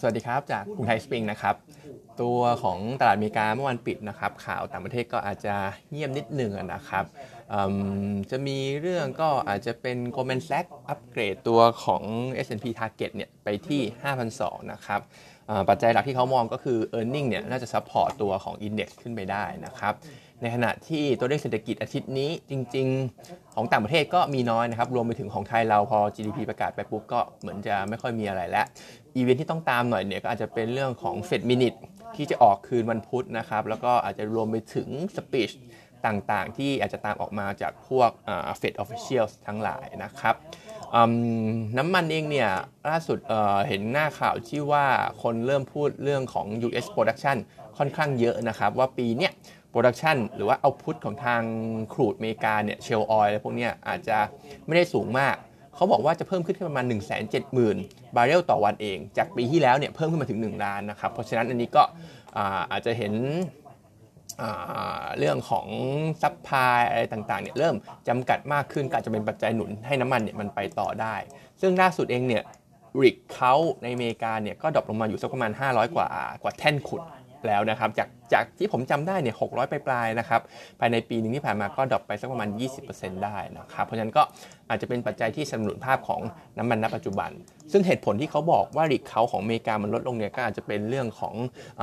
สวัสดีครับ จากกรุงไทย XSpring นะครับ ตัวของตลาดอเมริกาเมื่อวันปิดนะครับ ข่าวต่างประเทศก็อาจจะเงียบนิดหนึ่งนะครับจะมีเรื่องก็อาจจะเป็น Goldman Sachs upgrade ตัวของ S&P Target เนี่ยไปที่ 5,002นะครับ ปัจจัยหลักที่เขามองก็คือ e a r n i n g เนี่ยน่าจะ support ตัวของ Index ขึ้นไปได้นะครับ ในขณะที่ตัวเลขเศรษฐกิจอาทิตย์นี้จริง ๆ ของต่างประเทศก็มีน้อยนะครับ รวมไปถึงของไทยเราพอ GDP ประกาศไปปุ๊บก็เหมือนจะไม่ค่อยมีอะไรแล้วอีเวนท์ที่ต้องตามหน่อยเนี่ยก็อาจจะเป็นเรื่องของ Fed Minute ที่จะออกคืนวันพุธนะครับ แล้วก็อาจจะรวมไปถึง Speech ต่างๆ ที่อาจจะตามออกมาจากพวก Fed Officials ทั้งหลายนะครับ น้ำมันเองเนี่ย ล่าสุดเห็นหน้าข่าวที่ว่าคนเริ่มพูดเรื่องของ US production ค่อนข้างเยอะนะครับ ว่าปีเนี้ย production หรือว่า output ของทาง crude อเมริกาเนี่ย shale oil อะไรพวกเนี้ยอาจจะไม่ได้สูงมาก เขาบอกว่าจะเพิ่มขึ้นประมาณ 1 7 0 0 0 0 บาร์เรลต่อวันเอง จากปีที่แล้วเนี่ยเพิ่มขึ้นมาถึง 1 ล้านนะครับ เพราะฉะนั้นอันนี้ก็อาจจะเห็น เรื่องของ supply อะไรต่างๆเนี่ยเริ่มจำกัดมากขึ้นก็จะเป็นปัจจัยหนุนให้น้ำมันเนี่ยมันไปต่อได้ ซึ่งล่าสุดเองเนี่ย rig เขาในอเมริกาเนี่ยก็ drop ลงมาอยู่สักประมาณ 500 กว่ากว่าแท่นขุดแล้วนะครับ จาก จากที่ผมจำได้เนี่ย600ปลายๆนะครับภายในปีหนึ่งที่ผ่านมาก็ดรอปไปสักประมาณ 20%ได้นะครับ เพราะฉะนั้นก็อาจจะเป็นปัจจัยที่สนับสนุนภาพของน้ำมันณปัจจุบัน ซึ่งเหตุผลที่เขาบอกว่าริกเขาของอเมริกามันลดลงเนี่ยก็อาจจะเป็นเรื่องของอ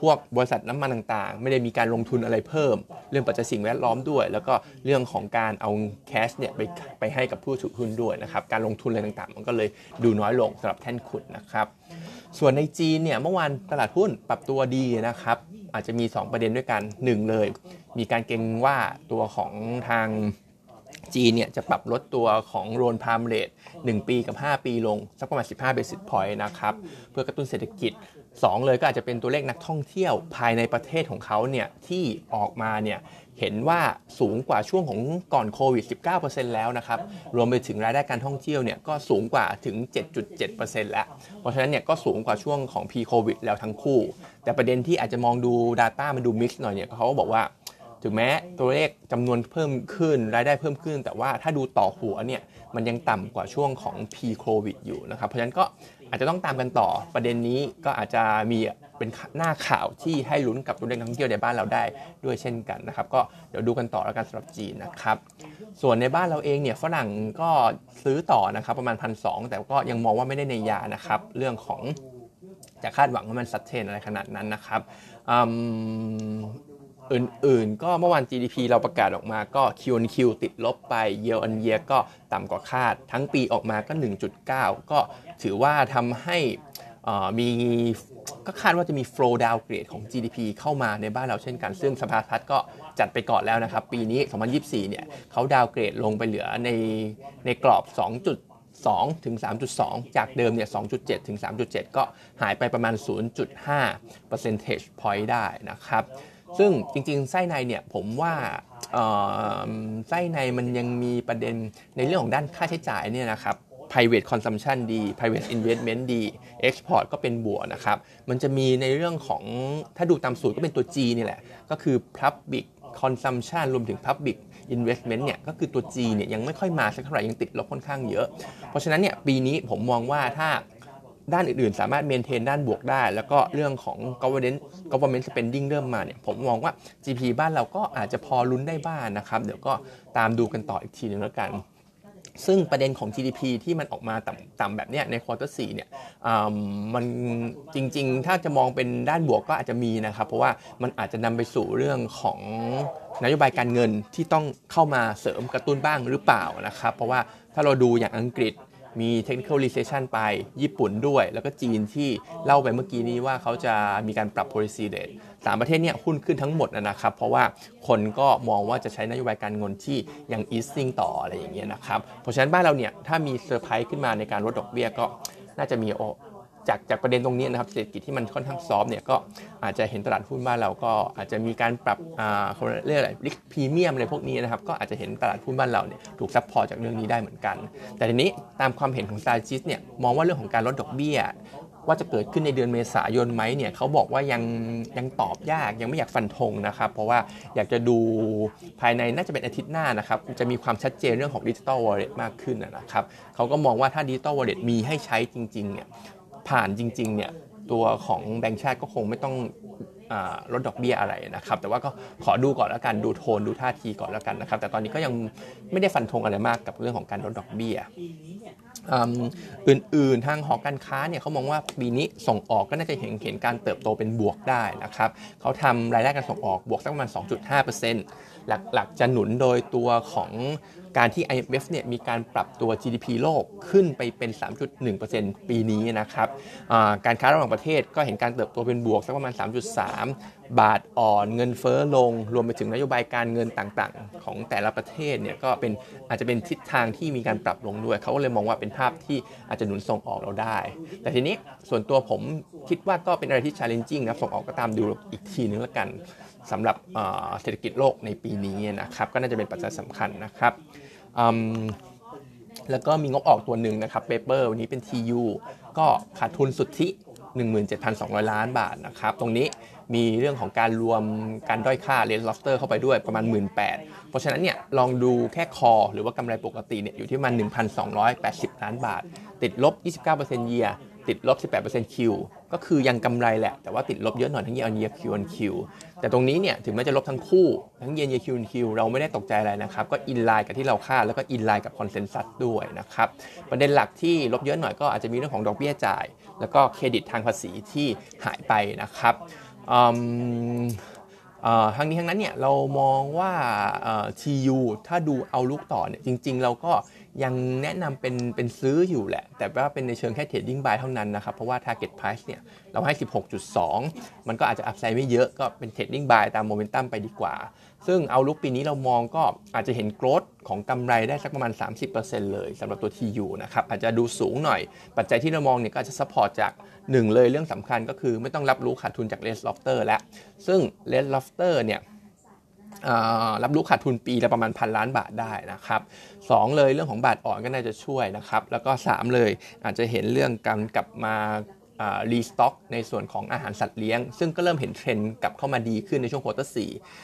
พวกบริษัทน้ำมันต่างๆ ไม่ได้มีการลงทุนอะไรเพิ่ม เรื่องปัจจัยสิ่งแวดล้อมด้วย แล้วก็เรื่องของการเอาแคชเนี่ยไปไปให้กับผู้ถือหุ้นด้วยนะครับการลงทุนอะไรต่างๆ มันก็เลยดูน้อยลงสำหรับแท่นขุดนะครับส่วนในจีนเนี่ยเมื่อวานตลาดหุ้นปรับตัวดีนะครับ อาจจะมี 2 ประเด็นด้วยกัน 1 เลย มีการเก็งว่าตัวของทางจีนเนี่ยจะปรับลดตัวของโรนพามเลต1ปีกับ 5 ปีลง สักประมาณ 15 เบสิสพอยต์นะครับ เพื่อกระตุ้นเศรษฐกิจ 2 เลยก็อาจจะเป็นตัวเลขนักท่องเที่ยวภายในประเทศของเขาเนี่ยที่ออกมาเนี่ยเห็นว่าสูงกว่าช่วงของก่อนโควิด 19%แล้วนะครับ รวมไปถึงรายได้การท่องเที่ยวเนี่ยก็สูงกว่าถึง 7.7%แล้ว เพราะฉะนั้นเนี่ยก็สูงกว่าช่วงของ p ีโควิดแล้วทั้งคู่ แต่ประเด็นที่อาจจะมองดู Data มันดูมิกซ์หน่อยเนี่ยเขาก็บอกว่า ถึงแม้ตัวเลขจำนวนเพิ่มขึ้น รายได้เพิ่มขึ้น แต่ว่าถ้าดูต่อหัวเนี่ยมันยังต่ำกว่าช่วงของ p ีโควิดอยู่นะครับ เพราะฉะนั้นก็ อาจจะต้องตามกันต่อประเด็นนี้ก็อาจจะมีเป็นหน้าข่าวที่ให้ลุ้นกับตัวเลขนักท่องเที่ยวในบ้านเราได้ด้วยเช่นกันนะครับ ก็เดี๋ยวดูกันต่อแล้วกันสำหรับจีนนะครับ ส่วนในบ้านเราเองเนี่ยฝรั่งก็ซื้อต่อนะครับประมาณพันสแต่ก็ยังมองว่าไม่ได้ในยานะครับ เรื่องของจะคาดหวังว่ามันสัดเทนอะไรขนาดนั้นนะครับ อื่นๆ ก็เมื่อวาน GDP เราประกาศออกมาก็ Q&Q ติดลบไป Year on Year ก็ต่ำกว่าคาด ทั้งปีออกมาก็ 1.9 ก็ถือว่าทำให้มีก็คาดว่าจะมี flow downgrade ของ GDP เข้ามาในบ้านเราเช่นกัน ซึ่งสภาพัฒน์ก็จัดไปก่อนแล้วนะครับ ปีนี้ 2024 เนี่ยเขาดาวเกรดลงไปเหลือในในกรอบ 2.2 ถึง 3.2 จากเดิมเนี่ย 2.7 ถึง 3.7 ก็หายไปประมาณ 0.5 percentage point ได้นะครับ ซึ่งจริงๆ ไส้ในเนี่ยผมว่าไส้ในมันยังมีประเด็นในเรื่องของด้านค่าใช้จ่ายเนี่ยนะครับ private consumption ดี private investment ดี export ก็เป็นบวกนะครับ มันจะมีในเรื่องของถ้าดูตามสูตรก็เป็นตัว G นี่แหละ ก็คือ public consumption รวมถึง public investment เนี่ยก็คือตัว G เนี่ยยังไม่ค่อยมาสักเท่าไหร่ยังติดลบค่อนข้างเยอะ เพราะฉะนั้นเนี่ยปีนี้ผมมองว่าถ้า ด้านอื่นๆ สามารถเมนเทนด้านบวกได้ แล้วก็เรื่องของ government government spending เริ่มมาเนี่ยผมมองว่า GP บ้านเราก็อาจจะพอลุ้นได้บ้างนนะครับ เดี๋ยวก็ตามดูกันต่ออีกทีนึงแล้วกัน ซึ่งประเด็นของ GDP ที่มันออกมาต่ำๆแบบนี้ใน quarter สี่เนี่ยมันจริงๆ ถ้าจะมองเป็นด้านบวกก็อาจจะมีนะครับ เพราะว่ามันอาจจะนำไปสู่เรื่องของนโยบายการเงินที่ต้องเข้ามาเสริมกระตุ้นบ้างหรือเปล่านะครับ เพราะว่าถ้าเราดูอย่างอังกฤษ มี technical recession ไปญี่ปุ่นด้วย แล้วก็จีนที่เล่าไปเมื่อกี้นี้ว่าเขาจะมีการปรับ policy rate สามประเทศเนี่ยหุ้นขึ้นทั้งหมดนะครับ เพราะว่าคนก็มองว่าจะใช้นโยบายการเงินที่ยัง easing ต่ออะไรอย่างเงี้ยนะครับ เพราะฉะนั้นบ้านเราเนี่ยถ้ามีเซอร์ไพรส์ขึ้นมาในการลดดอกเบี้ยก็น่าจะมี จากจากประเด็นตรงนี้นะครับเศรษฐกิจที่มันค่อนข้าง soft เนี่ยก็อาจจะเห็นตลาดหุ้นบ้านเราก็อาจจะมีการปรับอ่าเขาเรียกอะไร risk premium อะไรพวกนี้นะครับก็อาจจะเห็นตลาดหุ้นบ้านเราเนี่ยถูก support จากเรื่องนี้ได้เหมือนกัน แต่ทีนี้ตามความเห็นของ strategist เนี่ยมองว่าเรื่องของการลดดอกเบี้ยว่าจะเกิดขึ้นในเดือนเมษายนไหมเนี่ยเขาบอกว่ายังยังตอบยากยังไม่อยากฟันธงนะครับ เพราะว่าอยากจะดูภายในน่าจะเป็นอาทิตย์หน้านะครับ จะมีความชัดเจนเรื่องของ digital wallet มากขึ้นนะครับเขาก็มองว่าถ้า digital wallet มีให้ใช้จริงๆเนี่ย ผ่านจริงๆเนี่ยตัวของแบงก์ชาติก็คงไม่ต้องลดดอกเบี้ยอะไรนะครับ แต่ว่าก็ขอดูก่อนแล้วกันดูโทนดูท่าทีก่อนแล้วกันนะครับ แต่ตอนนี้ก็ยังไม่ได้ฟันธงอะไรมากกับเรื่องของการลดดอกเบี้ยอื่นๆทางหอการค้าเนี่ยเขามองว่าปีนี้ส่งออกก็น่าจะเห็นเห็นการเติบโตเป็นบวกได้นะครับเขาทำรายได้การส่งออกบวกสักประมาณ 2.5%หลักๆจะหนุนโดยตัวของการที่ IMF เนี่ยมีการปรับตัว GDP โลกขึ้นไปเป็น 3.1%ปีนี้นะครับการค้าระหว่างประเทศก็เห็นการเติบโตเป็นบวกสักประมาณ 3.3 บาทอ่อนเงินเฟ้อลง รวมไปถึงนโยบายการเงินต่างๆ ของแต่ละประเทศเนี่ยก็เป็นอาจจะเป็นทิศทางที่มีการปรับลงด้วยเขาก็เลยมองว่าเป็นภาพที่อาจจะหนุนส่งออกเราได้ แต่ทีนี้ส่วนตัวผมคิดว่าก็เป็นอะไรที่ challenging นะส่งออกก็ตามดูอีกทีนึงแล้วกันสำหรับเศรษฐกิจโลกในปีนี้นะครับ ก็น่าจะเป็นปัจจัยสำคัญนะครับ แล้วก็มีงบออกตัวหนึ่งนะครับ paper วันนี้เป็น TU ก็ขาดทุนสุทธิ 17,200 ล้านบาทนะครับ ตรงนี้มีเรื่องของการรวมการด้อยค่า Red Lobster เข้าไปด้วยประมาณ 18,000 เพราะฉะนั้นเนี่ยลองดูแค่ core หรือว่ากำไรปกติเนี่ยอยู่ที่ประมาณ1,280 ล้านบาท ติดลบ 29%เยีย ติดลบ 18% Q ก็คือยังกำไรแหละ แต่ว่าติดลบเยอะหน่อยทั้ง year on year Q on Q แต่ตรงนี้เนี่ยถึงแม้จะลบทั้งคู่ ทั้ง year on year Q on Q เราไม่ได้ตกใจอะไรนะครับ ก็อินไลน์กับที่เราคาดแล้วก็อินไลน์กับคอนเซนแซสด้วยนะครับ ประเด็นหลักที่ลบเยอะหน่อยก็อาจจะมีเรื่องของดอกเบี้ยจ่าย แล้วก็เครดิตทางภาษีที่หายไปนะครับทั้งนี้ทั้งนั้นเนี่ยเรามองว่า TU ถ้าดู outlook ต่อเนี่ยจริง ๆ เราก็ ยังแนะนำเป็นเป็นซื้ออยู่แหละ แต่ว่าเป็นในเชิงแค่ trading buy เท่านั้นนะครับ เพราะว่า target price เนี่ยเราให้ 16.2 มันก็อาจจะ upside ไม่เยอะก็เป็น trading buy ตามโมเมนตัมไปดีกว่า ซึ่ง outlook ปีนี้เรามองก็อาจจะเห็น growth ของกำไรได้สักประมาณ 30%เลยสำหรับตัว TU นะครับ อาจจะดูสูงหน่อย ปัจจัยที่เรามองเนี่ยก็จะ support จากหนึ่งเลยเรื่องสำคัญก็คือไม่ต้องรับรู้ขาดทุนจาก Red Lobster แล้วซึ่ง Red Lobster เนี่ย รับรู้ขาดทุนปีละประมาณพันล้านบาทได้นะครับ2เลยเรื่องของบาทอ่อนก็น่าจะช่วยนะครับ แล้วก็ 3 เลยอาจจะเห็นเรื่องการกลับมา restock ในส่วนของอาหารสัตว์เลี้ยง ซึ่งก็เริ่มเห็นเทรนด์กลับเข้ามาดีขึ้นในช่วง quarter สี่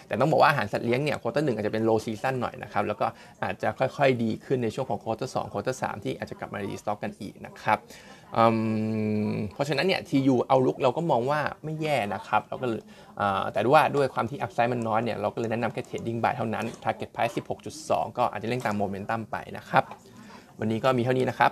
แต่ต้องบอกว่าอาหารสัตว์เลี้ยงเนี่ย quarter หนึ่งอาจจะเป็น low season หน่อยนะครับแล้วก็อาจจะค่อยๆดีขึ้นในช่วงของ quarter สอง quarter สามที่อาจจะกลับมา restock กันอีกนะครับเพราะฉะนั้นเนี่ย TU outlook เราก็มองว่าไม่แย่นะครับ เราก็แต่ว่าด้วยความที่ upside มันน้อยเนี่ยเราก็เลยแนะนำแค่ trading buy เท่านั้น Target Price 16.2 ก็อาจจะเล่นตามโมเมนตัมไปนะครับ วันนี้ก็มีเท่านี้นะครับ